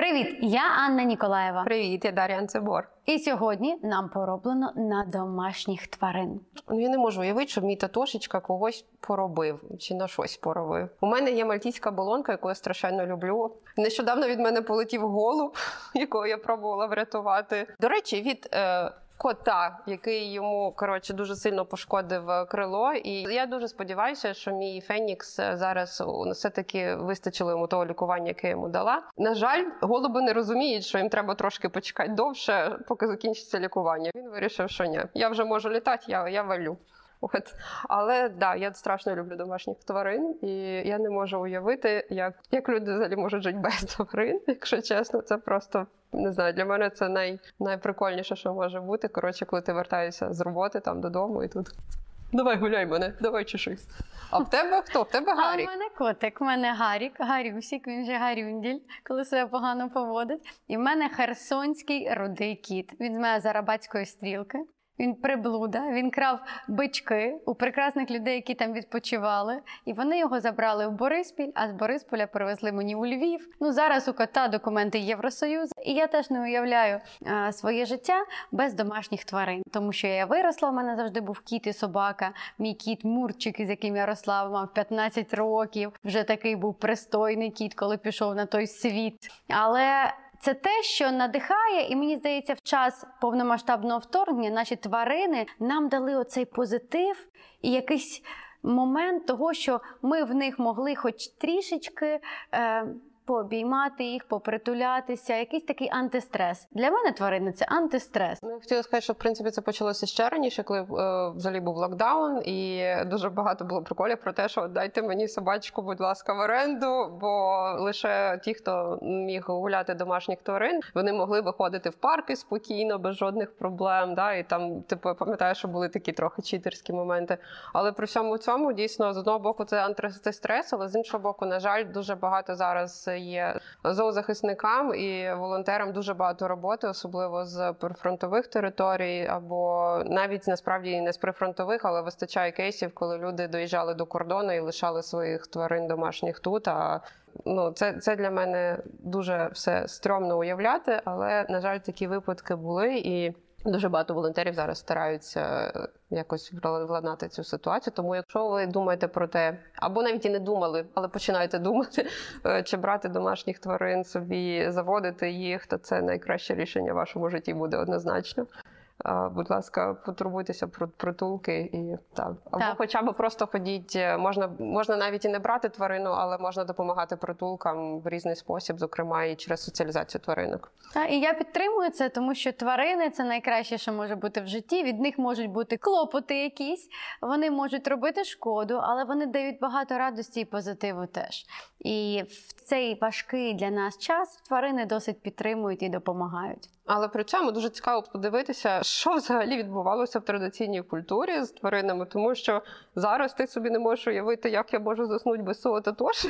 Привіт, я Анна Ніколаєва. Привіт, я Дар'я Анцебор. І сьогодні нам пороблено на домашніх тварин. Ну, я не можу уявити, що мій татошечка когось поробив чи на щось поробив. У мене є мальтійська болонка, яку я страшенно люблю. Нещодавно від мене полетів голуб, якого я пробувала врятувати. До речі, від. Е... Кота, який йому коротше дуже сильно пошкодив крило, і я дуже сподіваюся, що мій Фенікс зараз все таки вистачило йому того лікування, яке я йому дала. На жаль, голуби не розуміють, що їм треба трошки почекати довше, поки закінчиться лікування. Він вирішив, що ні, я вже можу літати, я я валю. От. Але да, я страшно люблю домашніх тварин, і я не можу уявити, як як люди взагалі можуть жити без тварин, якщо чесно, це просто не знаю. Для мене це най, найприкольніше, що може бути. Коротше, коли ти вертаєшся з роботи там додому, і тут давай гуляй мене, давай чешись. А в тебе хто? В тебе Гарік? А в мене котик, в мене Гарік, Гарюсік, він же Гарюнділь, коли себе погано поводить. І в мене херсонський рудий кіт. Він з мене зарабатської стрілки. Він приблуда, він крав бички у прекрасних людей, які там відпочивали, і вони його забрали в Бориспіль, а з Борисполя привезли мені у Львів. Ну зараз у кота документи Євросоюзу, і я теж не уявляю а, своє життя без домашніх тварин, тому що я виросла. У мене завжди був кіт і собака. Мій кіт Мурчик, із яким я росла, мав 15 років. Вже такий був пристойний кіт, коли пішов на той світ. Але це те, що надихає, і мені здається, в час повномасштабного вторгнення наші тварини нам дали оцей позитив і якийсь момент того, що ми в них могли, хоч трішечки. Е, пообіймати їх, попритулятися, якийсь такий антистрес. Для мене тварини це антистрес. Ну, я хотіла сказати, що в принципі це почалося ще раніше, коли е, взагалі був локдаун, і дуже багато було приколів про те, що дайте мені собачку, будь ласка, в оренду, бо лише ті, хто міг гуляти домашніх тварин, вони могли виходити в парки спокійно, без жодних проблем. Да? І там, типу, пам'ятаю, що були такі трохи читерські моменти. Але при всьому цьому дійсно з одного боку це антистрес, але з іншого боку, на жаль, дуже багато зараз є зоозахисникам і волонтерам дуже багато роботи, особливо з прифронтових територій, або навіть насправді не з прифронтових, але вистачає кейсів, коли люди доїжджали до кордону і лишали своїх тварин домашніх тут. А ну це це для мене дуже все стрьомно уявляти, але на жаль, такі випадки були і. Дуже багато волонтерів зараз стараються е, якось владнати цю ситуацію. Тому, якщо ви думаєте про те, або навіть і не думали, але починаєте думати, е, чи брати домашніх тварин собі, заводити їх, то це найкраще рішення в вашому житті буде однозначно. Будь ласка, потурбуйтеся про притулки і так. Або так. хоча б просто ходіть. Е, можна можна навіть і не брати тварину, але можна допомагати притулкам в різний спосіб, зокрема і через соціалізацію тваринок. Так, і я підтримую це, тому що тварини це найкраще, що може бути в житті. Від них можуть бути клопоти якісь, вони можуть робити шкоду, але вони дають багато радості і позитиву теж. І в цей важкий для нас час тварини досить підтримують і допомагають. Але при цьому дуже цікаво подивитися, що взагалі відбувалося в традиційній культурі з тваринами, тому що зараз ти собі не можеш уявити, як я можу заснути без свого татуша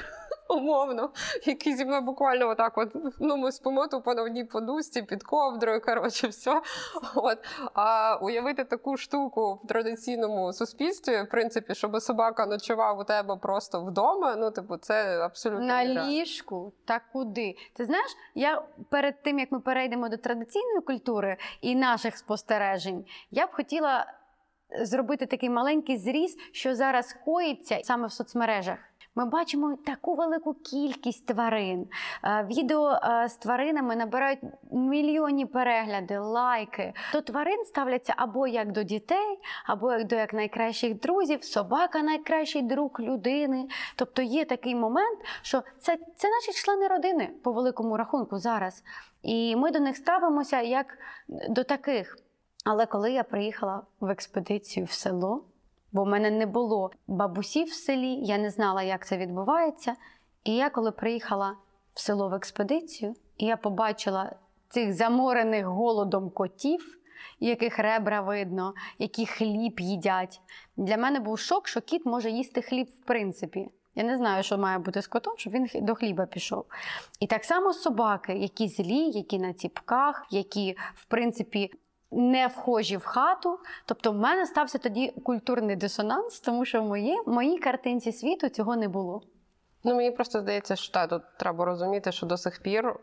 умовно, який зі мною буквально отак от, ну ми спимо тупо на одній подушці, під ковдрою, коротше, все. От. А уявити таку штуку в традиційному суспільстві, в принципі, щоб собака ночував у тебе просто вдома, ну, типу, це абсолютно. На ліжку, та куди? Ти знаєш, я перед тим, як ми перейдемо до традиційної культури і наших спостережень, я б хотіла зробити такий маленький зріз, що зараз коїться саме в соцмережах. Ми бачимо таку велику кількість тварин. Е, відео е, з тваринами набирають мільйонні перегляди, лайки. До тварин ставляться або як до дітей, або як до як найкращих друзів, собака найкращий друг людини. Тобто є такий момент, що це, це наші члени родини по великому рахунку зараз. І ми до них ставимося як до таких. Але коли я приїхала в експедицію в село, бо в мене не було бабусів в селі, я не знала, як це відбувається. І я, коли приїхала в село в експедицію, і я побачила цих заморених голодом котів, яких ребра видно, які хліб їдять. Для мене був шок, що кіт може їсти хліб в принципі. Я не знаю, що має бути з котом, щоб він до хліба пішов. І так само собаки, які злі, які на ціпках, які, в принципі, не вхожі в хату. Тобто, в мене стався тоді культурний дисонанс, тому що в моїй, моїй картинці світу цього не було. Ну, мені просто здається, що та, тут треба розуміти, що до сих пір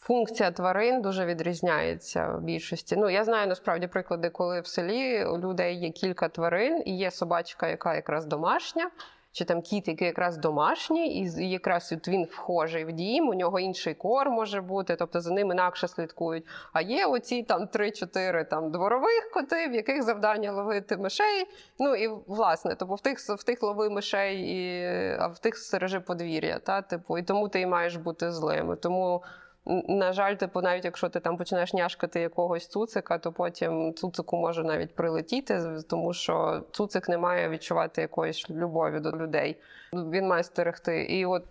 Функція тварин дуже відрізняється в більшості. Ну я знаю насправді приклади, коли в селі у людей є кілька тварин, і є собачка, яка якраз домашня, чи там кіт, який якраз домашній, і якраз от він вхожий в дім, у нього інший кор може бути, тобто за ним інакше слідкують. А є оці там 3-4 там дворових коти, в яких завдання ловити мишей. Ну і власне, тобто в тих в тих лови мишей, і, а в тих стережи подвір'я. Та типу, і тому ти і маєш бути злим. Тому. На жаль, типу, навіть якщо ти там починаєш няшкати якогось цуцика, то потім цуцику може навіть прилетіти, тому що цуцик не має відчувати якоїсь любові до людей. Він має стерегти. І от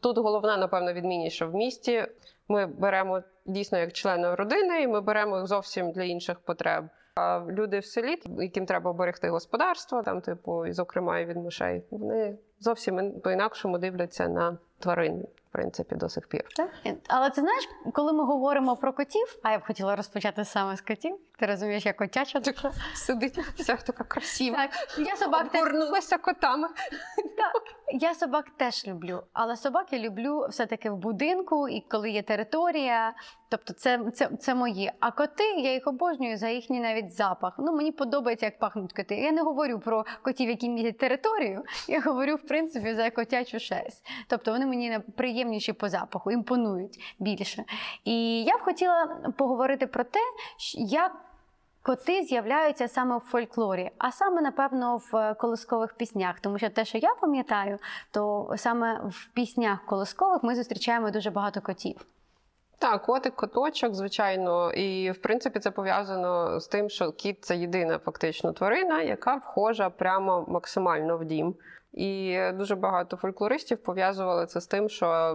тут головна, напевно, відмінність, що в місті ми беремо дійсно як члени родини, і ми беремо їх зовсім для інших потреб. А люди в селі, яким треба берегти господарство, там, типу, і зокрема і від мишей, вони зовсім по-інакшому дивляться на тварин, в принципі, до сих пір. Так? Але ти знаєш, коли ми говоримо про котів, а я б хотіла розпочати саме з котів. Ти розумієш, я котяча душа. Сидить вся така красива. Так, я собак теж котами. Я собак теж люблю, але собак я люблю все-таки в будинку і коли є територія. Тобто це, це, це мої. А коти я їх обожнюю за їхній навіть запах. Ну мені подобається, як пахнуть коти. Я не говорю про котів, які містять територію. Я говорю, в принципі, за котячу шерсть. Тобто вони мені приємніші по запаху, імпонують більше. І я б хотіла поговорити про те, як Коти з'являються саме в фольклорі, а саме, напевно, в колискових піснях. Тому що те, що я пам'ятаю, то саме в піснях колискових ми зустрічаємо дуже багато котів. Так, котик, коточок, звичайно. І в принципі це пов'язано з тим, що кіт це єдина фактично тварина, яка вхожа прямо максимально в дім. І дуже багато фольклористів пов'язували це з тим, що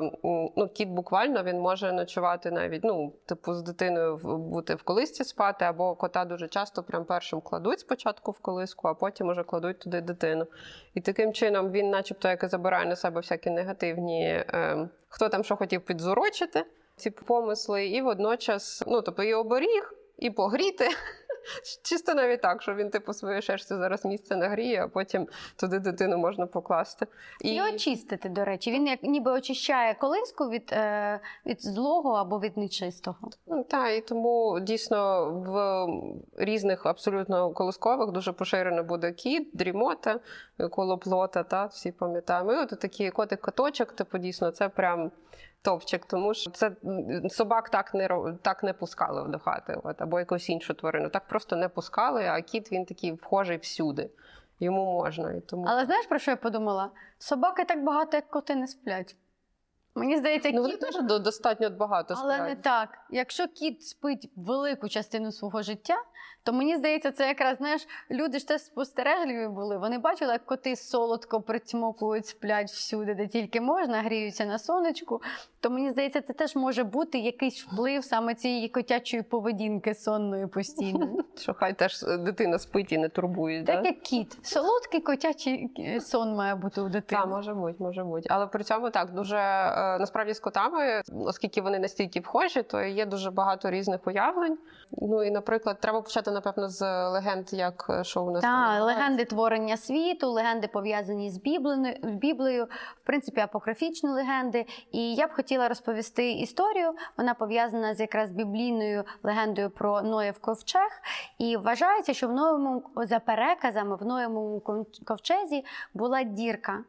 ну, кіт буквально він може ночувати навіть, ну, типу, з дитиною бути в колисці спати, або кота дуже часто прям першим кладуть спочатку в колиску, а потім уже кладуть туди дитину. І таким чином він, начебто, як і забирає на себе всякі негативні, е, хто там що хотів підзурочити ці помисли, і водночас, ну тобто і оберіг, і погріти. Чисто навіть так, що він типу своєю шерстю зараз місце нагріє, а потім туди дитину можна покласти. І, очистити, до речі, він як ніби очищає колиску від, е, від злого або від нечистого. Ну, та, і тому дійсно в різних абсолютно колискових дуже поширено буде кіт, дрімота, колоплота, та всі пам'ятаємо. І от такі котик-коточок, типу, дійсно, це прям топчик, тому що це собак так не так не пускали до хати, от, або якусь іншу тварину. Так просто не пускали, а кіт він такий вхожий всюди. Йому можна. І тому... Але знаєш, про що я подумала? Собаки так багато, як коти не сплять. Мені здається, Ну, вони кіт теж до- достатньо багато Але не так. Якщо кіт спить велику частину свого життя, то мені здається, це якраз знаєш, люди ж теж спостережливі були. Вони бачили, як коти солодко прицьмокують, сплять всюди, де тільки можна, гріються на сонечку. То мені здається, це теж може бути якийсь вплив саме цієї котячої поведінки сонної постійно. Що хай теж дитина спить і не турбує. Так да? як кіт. Солодкий котячий е, сон має бути у дитини. Так, може бути, може бути. Але при цьому так дуже е, насправді з котами, оскільки вони настільки вхожі, то є дуже багато різних уявлень. Ну і, наприклад, треба почати, напевно, з легенд, як е, що у нас Так, легенди творення світу, легенди пов'язані з Біблею, в принципі, апокрифічні легенди. І я б хотіла розповісти історію. Вона пов'язана з якраз біблійною легендою про Ноєв ковчег. І вважається, що в Ноєвому, за переказами, в Ноєвому ковчезі була дірка.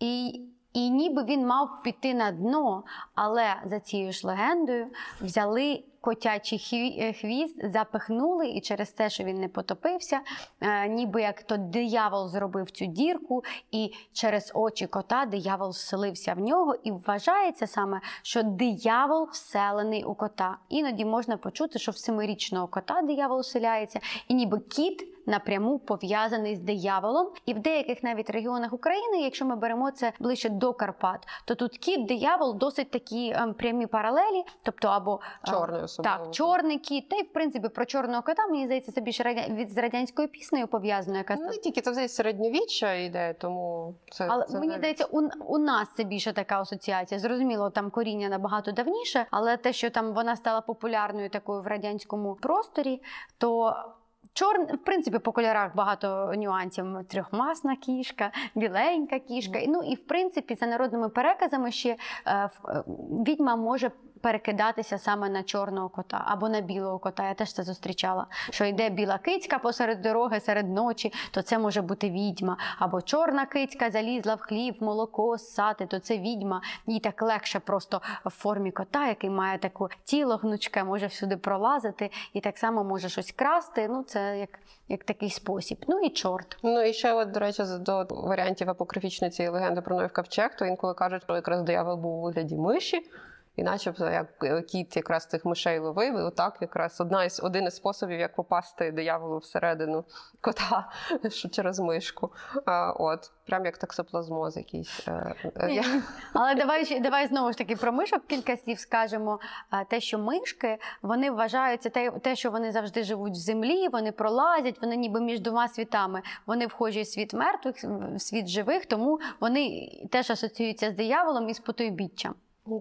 І і ніби він мав піти на дно, але за цією ж легендою взяли котячий е, хвіст, запихнули, і через те, що він не потопився, е, ніби як то диявол зробив цю дірку, і через очі кота диявол вселився в нього. І вважається саме, що диявол вселений у кота. Іноді можна почути, що в семирічного кота диявол вселяється, і ніби кіт. Напряму пов'язаний з дияволом, і в деяких навіть регіонах України, якщо ми беремо це ближче до Карпат, то тут кіт, диявол досить такі ем, прямі паралелі, тобто або е, Чорний особливо. так, чорний кіт. Та й в принципі про чорного кота мені здається, це більше радя... від з радянською піснею пов'язано, яка Ну, не тільки це взагалі середньовіччя йде, тому це. але це мені здається, у, у нас це більше така асоціація. Зрозуміло, там коріння набагато давніше, але те, що там вона стала популярною такою в радянському просторі, то. Чор... в принципі, по кольорах багато нюансів. Трьохмасна кішка, біленька кішка. Ну і в принципі, за народними переказами ще е, е, відьма може перекидатися саме на чорного кота або на білого кота. Я теж це зустрічала. Що йде біла кицька посеред дороги серед ночі, то це може бути відьма. Або чорна кицька залізла в хліб, молоко ссати, то це відьма. Їй так легше просто в формі кота, який має таке тіло гнучке, може всюди пролазити і так само може щось красти. Ну, це як, як такий спосіб. Ну і чорт. Ну і ще, от, до речі, до варіантів апокрифічної цієї легенди про Ноїв ковчег, то інколи кажуть, що якраз диявол був у вигляді миші. І начебто як е, кіт якраз цих мишей ловив, і отак якраз одна із один із способів, як попасти дияволу всередину кота що через мишку. А, от, прям як таксоплазмоз якийсь. Е, е, Але давай давай знову ж таки про мишок кілька слів скажемо. Те, що мишки вони вважаються те, те, що вони завжди живуть в землі, вони пролазять, вони ніби між двома світами. Вони вхожі в світ мертвих, в світ живих, тому вони теж асоціюються з дияволом і з потойбіччям.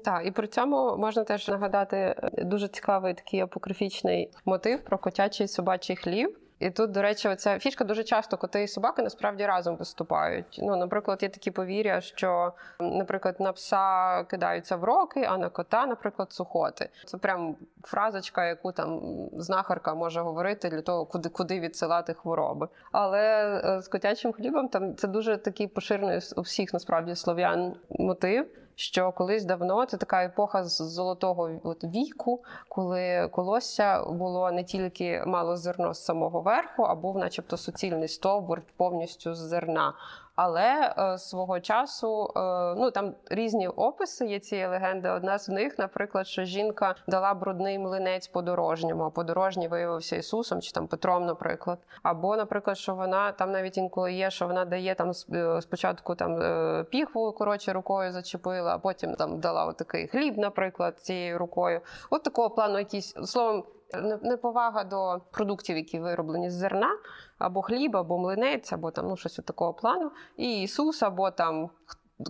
Так, і при цьому можна теж нагадати е, дуже цікавий такий апокрифічний мотив про котячий собачий хліб. І тут, до речі, оця фішка дуже часто коти і собаки насправді разом виступають. Ну, наприклад, є такі повір'я, що, наприклад, на пса кидаються вроки, а на кота, наприклад, сухоти. Це прям фразочка, яку там знахарка може говорити для того, куди куди відсилати хвороби. Але е, з котячим хлібом там це дуже такий поширений у всіх насправді слов'ян мотив. Що колись давно це така епоха з золотого от віку, коли колосся було не тільки мало зерно з самого верху, а був, начебто, суцільний стовбур повністю з зерна. Але е, свого часу е, ну там різні описи є цієї легенди. Одна з них, наприклад, що жінка дала брудний млинець подорожньому, а подорожній виявився Ісусом чи там Петром, наприклад. Або, наприклад, що вона там навіть інколи є, що вона дає там е, спочатку там е, піхву коротше рукою зачепила, а потім там дала отакий хліб, наприклад, цією рукою. От такого плану, якісь словом. Не- Неповага до продуктів, які вироблені з зерна, або хліб, або млинець, або там ну щось такого плану. І Ісус, або там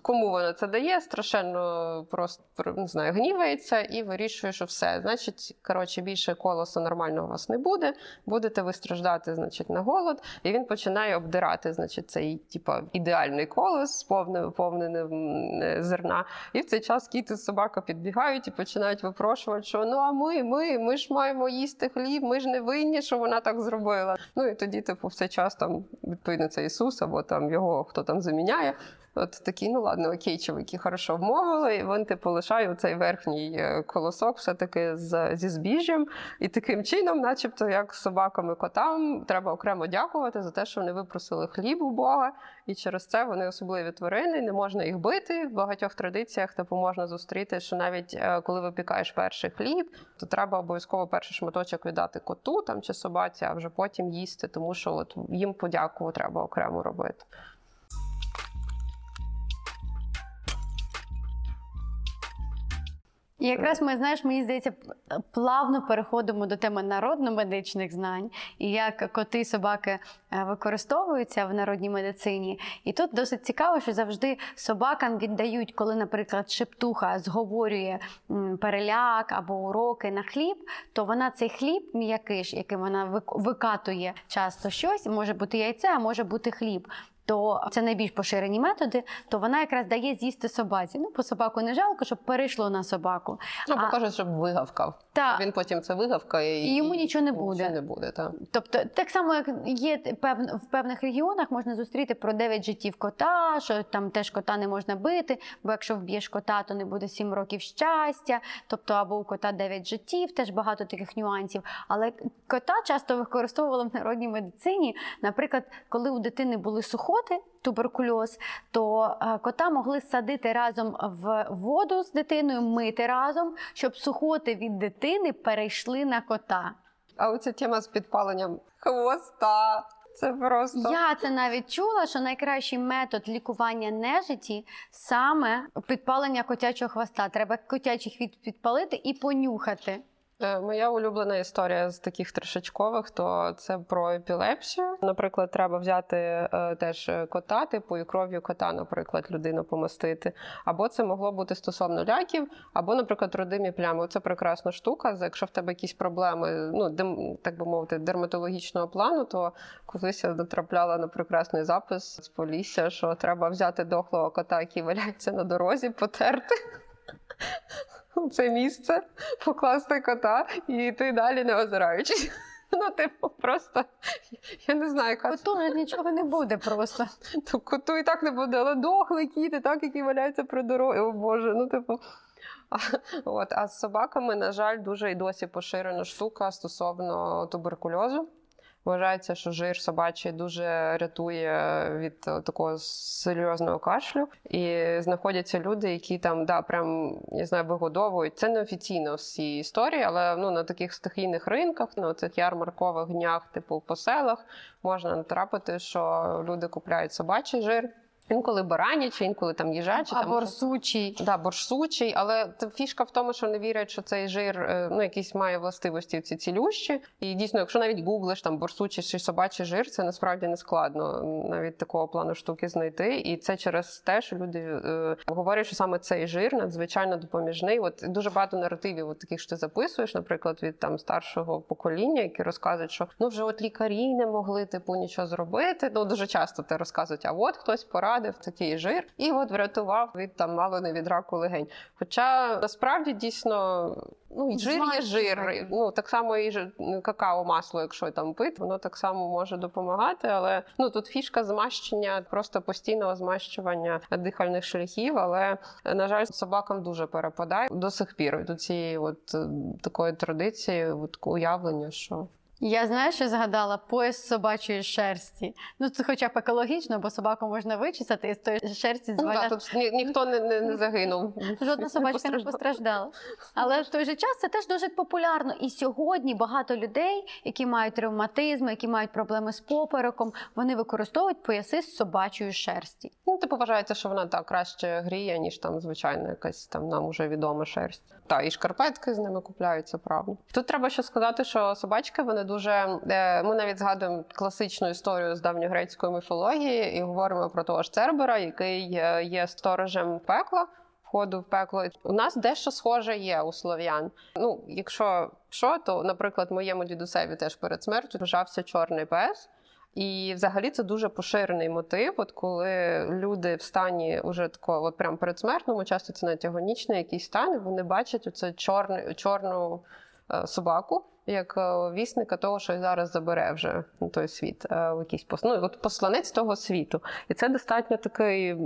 кому вона це дає, страшенно просто не знаю, гнівається і вирішує, що все. Значить, коротше, більше колоса нормального у вас не буде. Будете ви страждати, значить, на голод. І він починає обдирати, значить, цей типа ідеальний колос, повним повненим зерна. І в цей час кіт і собака підбігають і починають випрошувати, що ну а ми, ми, ми ж маємо їсти хліб, ми ж не винні, що вона так зробила. Ну і тоді, типу, в цей час там відповідно це Ісус, або там його хто там заміняє. От такі, ну ладно, окей, чоловіки хорошо вмовили. І він типу лишає цей верхній е, колосок, все-таки з, зі збіжжям. І таким чином, начебто, як собакам і котам, треба окремо дякувати за те, що вони випросили хліб у Бога, і через це вони особливі тварини, не можна їх бити. В багатьох традиціях типу можна зустріти, що навіть е, коли випікаєш перший хліб, то треба обов'язково перший шматочок віддати коту там чи собаці, а вже потім їсти, тому що от їм подяку треба окремо робити. І якраз ми, знаєш, мені здається, плавно переходимо до теми народно-медичних знань і як коти і собаки е, використовуються в народній медицині. І тут досить цікаво, що завжди собакам віддають, коли, наприклад, шептуха зговорює переляк або уроки на хліб, то вона цей хліб м'який, яким вона вик- викатує часто щось, може бути яйце, а може бути хліб. То це найбільш поширені методи, то вона якраз дає з'їсти собаці. Ну, по собаку не жалко, щоб перейшло на собаку. Ну, А- покажуть, щоб вигавкав. Та Він потім це вигавкає і, І йому нічого не буде. Нічого не буде, так. Тобто, так само, як є пев- в певних регіонах, можна зустріти про 9 життів кота, що там теж кота не можна бити, бо якщо вб'єш кота, то не буде 7 років щастя. Тобто, або у кота 9 життів, теж багато таких нюансів. Але кота часто використовували в народній медицині. Наприклад, коли у дитини були сухоти, туберкульоз, то е, кота могли садити разом в воду з дитиною, мити разом, щоб сухоти від дитини перейшли на кота. А оця тема з підпаленням хвоста. Це просто. Я це навіть чула, що найкращий метод лікування нежиті саме підпалення котячого хвоста. Треба котячий хвіст підпалити і понюхати. Е, Моя улюблена історія з таких трешачкових, то це про епілепсію. Наприклад, треба взяти е, теж кота, типу і кров'ю кота, наприклад, людину помастити. Або це могло бути стосовно ляків, або, наприклад, родимі плями. Це прекрасна штука. Якщо в тебе якісь проблеми, ну дем, так би мовити, дерматологічного плану, то колись я натрапляла на прекрасний запис з полісся, що треба взяти дохлого кота, який валяється на дорозі, потерти. У це місце, покласти кота і йти далі не озираючись. Ну, типу, просто я не знаю, яка Коту нічого не буде просто. то коту і так не буде, але дохлий кіт, і так, який валяється при дорозі. О Боже, ну типу. А, от, а з собаками, на жаль, дуже і досі поширена штука стосовно туберкульозу. Вважається, що жир собачий дуже рятує від е, такого серйозного кашлю. І знаходяться люди, які там да, прям я знаю, вигодовують. Це не офіційно всі історії, але ну на таких стихійних ринках, на цих ярмаркових днях, типу по селах, можна натрапити, що люди купляють собачий жир. Інколи баранячий, інколи там їжачий. там Або щось. Да, борсучий, але фішка в тому, що не вірять, що цей жир е, ну, якісь має властивості ці цілющі. І дійсно, якщо навіть гуглиш там борсучий чи собачий жир, це насправді не складно навіть такого плану штуки знайти. І це через те, що люди е, говорять, що саме цей жир надзвичайно допоміжний. От дуже багато наративів, от таких що ти записуєш, наприклад, від там старшого покоління, які розказують, що ну вже от лікарі не могли типу нічого зробити. Ну дуже часто те розказують, а от хтось порадив такий жир, і от врятував від там мало не від раку легень. Хоча насправді дійсно ну жир є жир. Ну так само і ж- какао масло, якщо там пити, воно так само може допомагати. Але ну тут фішка змащення, просто постійного змащування дихальних шляхів. Але на жаль, собакам дуже перепадає до сих пір до цієї от е, такої традиції, от уявлення, що Я знаю, що згадала пояс собачої шерсті. Ну це хоча б екологічно, бо собаку можна вичесати і з тої шерсті ну, зваляти. тут ні, ніхто не, не, не загинув. Жодна собачка не постраждала. Але в той же час це теж дуже популярно. І сьогодні багато людей, які мають ревматизм, які мають проблеми з попереком, вони використовують пояси з собачої шерсті. Типу, вважається, що вона так краще гріє, ніж там звичайна якась там нам уже відома шерсть. Та і шкарпетки з ними купляються, правда. Тут треба ще сказати, що собачки вони дуже. е, Ми навіть згадуємо класичну історію з давньогрецької міфології і говоримо про того ж Цербера, який е, є сторожем пекла. Входу в пекло у нас дещо схоже є у слов'ян. Ну, якщо що, то, наприклад, моєму дідусеві теж перед смертю вважався чорний пес. І взагалі це дуже поширений мотив. От коли люди в стані уже такого, от прям передсмертному, часто це навіть агонічний якийсь стан, вони бачать оце чорне чорну е, собаку. Як е, вісника того, що зараз забере вже на той світ, е, в якийсь ну, от посланець того світу. І це достатньо такий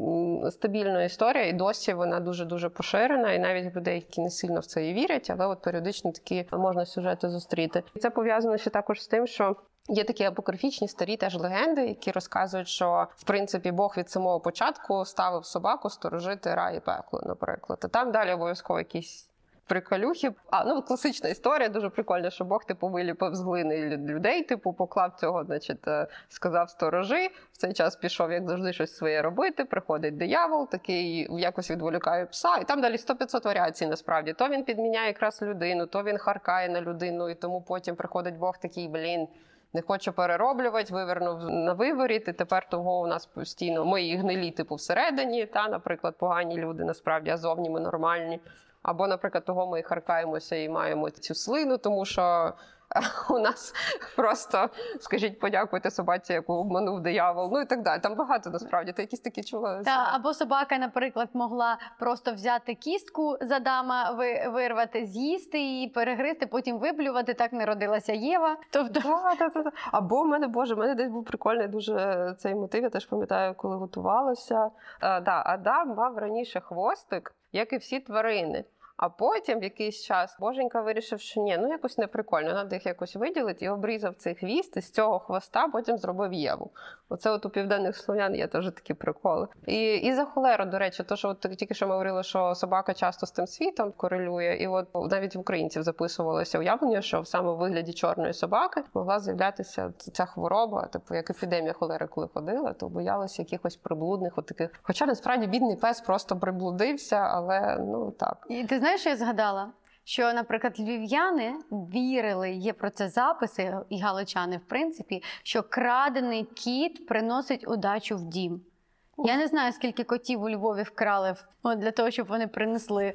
стабільна історія, і досі вона дуже дуже поширена. І навіть людей, які не сильно в це і вірять, але от періодично такі можна сюжети зустріти. І це пов'язано ще також з тим, що Є такі апокрифічні старі теж легенди, які розказують, що в принципі Бог від самого початку ставив собаку сторожити рай і пекло, наприклад. А там далі обов'язково якісь приколюхи. А ну класична історія, дуже прикольна, що Бог типу виліпив з глини людей, типу поклав цього, значить, е, сказав сторожи. В цей час пішов, як завжди, щось своє робити. Приходить диявол, такий якось відволікає пса, і там далі 100-500 варіацій. Насправді то він підміняє якраз людину, то він харкає на людину, і тому потім приходить Бог такий, блін. Не хочу перероблювати, вивернув на виворіт, і тепер того у нас постійно ми і гнилі, типу, всередині, та, наприклад, погані люди насправді, а зовні ми нормальні. Або, наприклад, того ми і харкаємося і маємо цю слину, тому що е, у нас просто скажіть, подякуйте собаці, яку обманув диявол. Ну і так далі. Там багато насправді. Ти якісь такі чула. Та або собака, наприклад, могла просто взяти кістку з Адама, ви- вирвати, з'їсти її, перегризти, потім виблювати. Так не родилася Єва. Тобто Да, да, да, да. Або в мене, боже, в мене десь був прикольний дуже цей мотив. Я теж пам'ятаю, коли готувалася. Е, да, Адам мав раніше хвостик, як і всі тварини. А потім в якийсь час боженька вирішив, що ні, ну якось не прикольно, треба їх якось виділити і обрізав цей хвіст, і з цього хвоста потім зробив Єву. Оце от у південних слов'ян є теж такі приколи. І, і за холеру, до речі, то що от тільки що ми говорили, що собака часто з тим світом корелює, і от навіть в українців записувалося уявлення, що в саме вигляді чорної собаки могла з'являтися ця хвороба, типу як епідемія холери, коли ходила, то боялися якихось приблудних от таких. Хоча насправді бідний пес просто приблудився, але ну так. І ти знаєш, що я згадала? Що, наприклад, львів'яни вірили, є про це записи, і галичани, в принципі, що крадений кіт приносить удачу в дім. Я не знаю, скільки котів у Львові вкрали от, для того, щоб вони принесли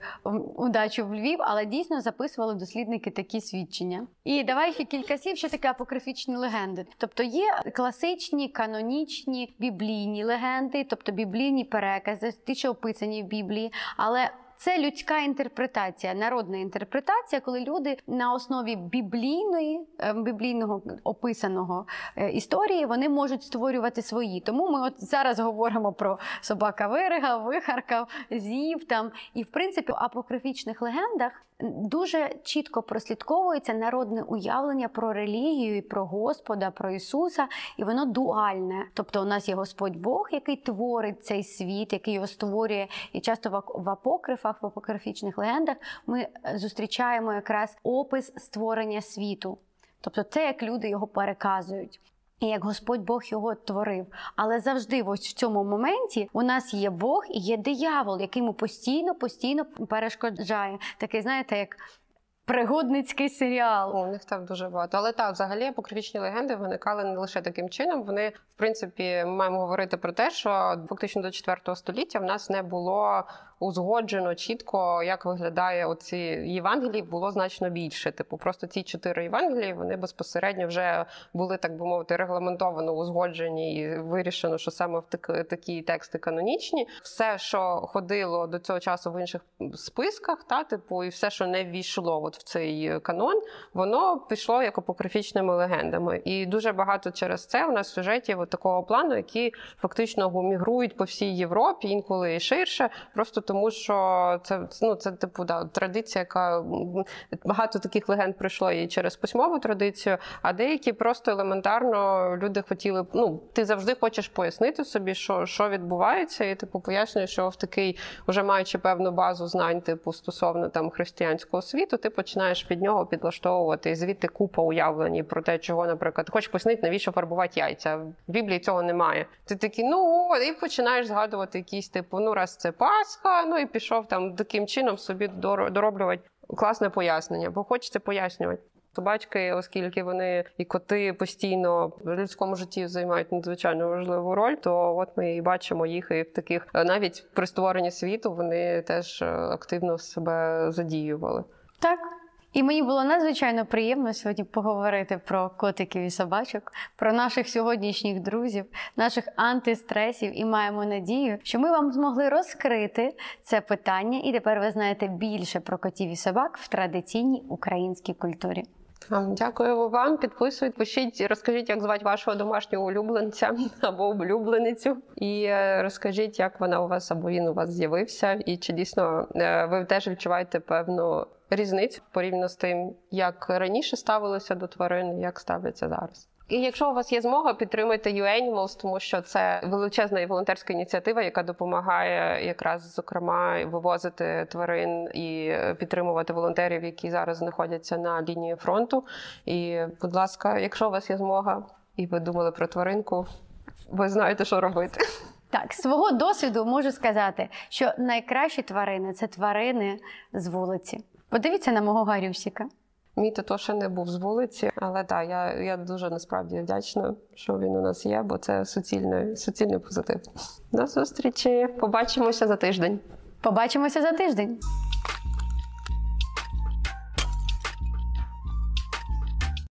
удачу в Львів, але дійсно записували дослідники такі свідчення. І давай ще кілька слів, що таке апокрифічні легенди. Тобто є класичні, канонічні біблійні легенди, тобто біблійні перекази, ті, що описані в Біблії, але це людська інтерпретація, народна інтерпретація, коли люди на основі біблійної е, біблійного описаного е, історії вони можуть створювати свої. Тому ми от зараз говоримо про собака вирига, вихаркав, з'їв там. І в принципі, в апокрифічних легендах дуже чітко прослідковується народне уявлення про релігію, про Господа, про Ісуса, і воно дуальне. Тобто, у нас є Господь Бог, який творить цей світ, який його створює. І часто в апокрифах, в апокрифічних легендах ми е, зустрічаємо якраз опис створення світу. Тобто, це як люди його переказують. Як Господь Бог його творив. Але завжди, ось в цьому моменті, у нас є Бог і є диявол, який йому постійно, постійно перешкоджає. Такий, знаєте, як пригодницький серіал. О, у них там дуже багато. Але так, взагалі апокрифічні легенди виникали не лише таким чином. Вони, в принципі, ми маємо говорити про те, що фактично до 4 століття в нас не було узгоджено чітко, як виглядає оці Євангелії, було значно більше. Типу, просто ці чотири Євангелії вони безпосередньо вже були, так би мовити, регламентовано узгоджені і вирішено, що саме в так- такі тексти канонічні. Все, що ходило до цього часу в інших списках, та типу, і все, що не ввійшло от в цей канон, воно пішло як апокрифічними легендами. І дуже багато через це у нас сюжетів такого плану, які фактично мігрують по всій Європі, інколи і ширше, просто тому що це ну це типу да, традиція, яка багато таких легенд пройшло і через письмову традицію, а деякі просто елементарно люди хотіли. Ну, ти завжди хочеш пояснити собі, що, що відбувається, і типу пояснюєш, що в такий, вже маючи певну базу знань, типу стосовно там християнського світу, ти починаєш під нього підлаштовувати і звідти купа уявлень про те, чого, наприклад, хочеш пояснити, навіщо фарбувати яйця. В Біблії цього немає. Ти такий, ну і починаєш згадувати якісь типу, ну раз це Пасха, ну і пішов там таким чином собі дороблювати класне пояснення, бо хочеться пояснювати. Собачки, оскільки вони і коти постійно в людському житті займають надзвичайно важливу роль, то от ми і бачимо їх і в таких е, навіть при створенні світу вони теж е, активно себе задіювали. Так. І мені було надзвичайно приємно сьогодні поговорити про котиків і собачок, про наших сьогоднішніх друзів, наших антистресів. І маємо надію, що ми вам змогли розкрити це питання, і тепер ви знаєте більше про котів і собак в традиційній українській культурі. Дякую вам. Підписуйте, пишіть, розкажіть, як звати вашого домашнього улюбленця або улюбленицю. І е, розкажіть, як вона у вас або він у вас з'явився, і чи дійсно е, ви теж відчуваєте певну різницю порівняно з тим, як раніше ставилося до тварин, як ставляться зараз. І якщо у вас є змога, підтримуйте U-Animals, тому що це величезна і волонтерська ініціатива, яка допомагає якраз зокрема вивозити тварин і підтримувати волонтерів, які зараз знаходяться на лінії фронту. І, будь ласка, якщо у вас є змога, і ви думали про тваринку, ви знаєте, що робити. Так, свого досвіду можу сказати, що найкращі тварини це тварини з вулиці. Подивіться на мого Гарюсіка. Мій тато ще не був з вулиці, але так, я, я дуже насправді вдячна, що він у нас є, бо це суцільний, суцільний позитив. До зустрічі! Побачимося за тиждень. Побачимося за тиждень.